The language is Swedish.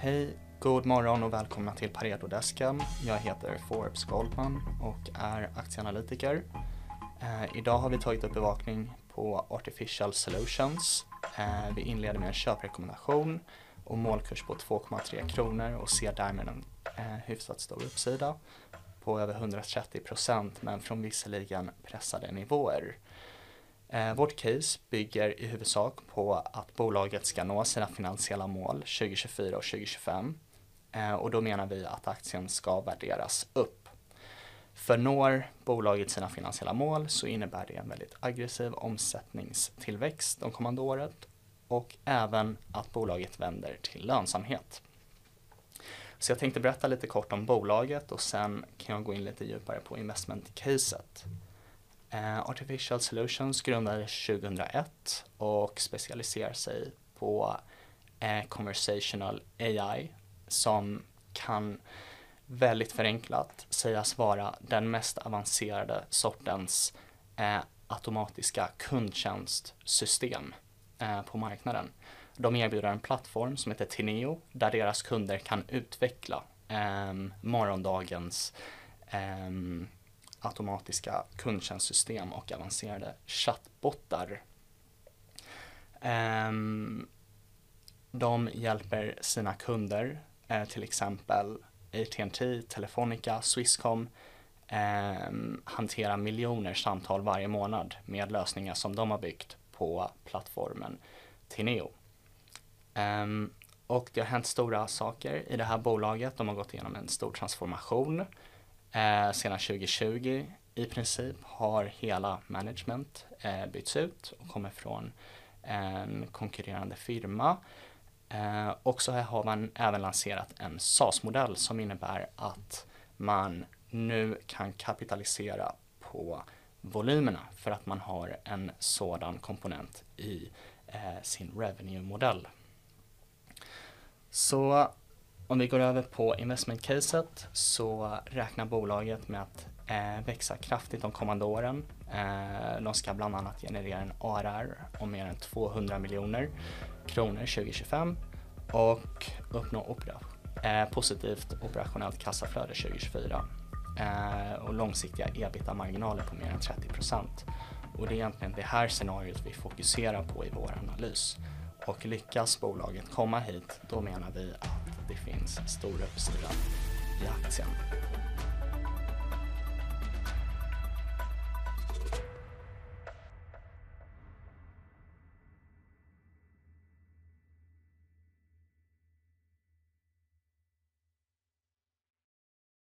Hej, god morgon och välkomna till Paredodesken. Jag heter Forbes Goldman och är aktieanalytiker. Eh, idag har vi tagit upp bevakning på Artificial Solutions. Eh, vi inleder med en köprekommendation och målkurs på 2,3 kronor och ser därmed en eh, hyfsat stor uppsida på över 130 procent men från visserligen pressade nivåer. Eh, vårt case bygger i huvudsak på att bolaget ska nå sina finansiella mål 2024 och 2025 eh, och då menar vi att aktien ska värderas upp. För når bolaget sina finansiella mål så innebär det en väldigt aggressiv omsättningstillväxt de kommande året och även att bolaget vänder till lönsamhet. Så jag tänkte berätta lite kort om bolaget och sen kan jag gå in lite djupare på investmentcaset. Eh, Artificial Solutions grundades 2001 och specialiserar sig på eh, conversational AI som kan väldigt förenklat sägas vara den mest avancerade sortens eh, automatiska kundtjänstsystem eh, på marknaden. De erbjuder en plattform som heter Tineo där deras kunder kan utveckla eh, morgondagens eh, automatiska kundtjänstsystem och avancerade chattbottar. Ehm, de hjälper sina kunder, eh, till exempel AT&T, Telefonica, Swisscom, ehm, hantera miljoner samtal varje månad med lösningar som de har byggt på plattformen Tineo. Ehm, och det har hänt stora saker i det här bolaget. De har gått igenom en stor transformation Eh, sedan 2020 i princip har hela management eh, bytts ut och kommer från en konkurrerande firma. Eh, och så har man även lanserat en SAS-modell som innebär att man nu kan kapitalisera på volymerna för att man har en sådan komponent i eh, sin revenue-modell. Så om vi går över på investment-caset så räknar bolaget med att eh, växa kraftigt de kommande åren. Eh, de ska bland annat generera en ARR om mer än 200 miljoner kronor 2025 och uppnå opera, eh, positivt operationellt kassaflöde 2024 eh, och långsiktiga ebitda-marginaler på mer än 30 procent. Och det är egentligen det här scenariot vi fokuserar på i vår analys. Och lyckas bolaget komma hit, då menar vi att det finns stora straff i aktien.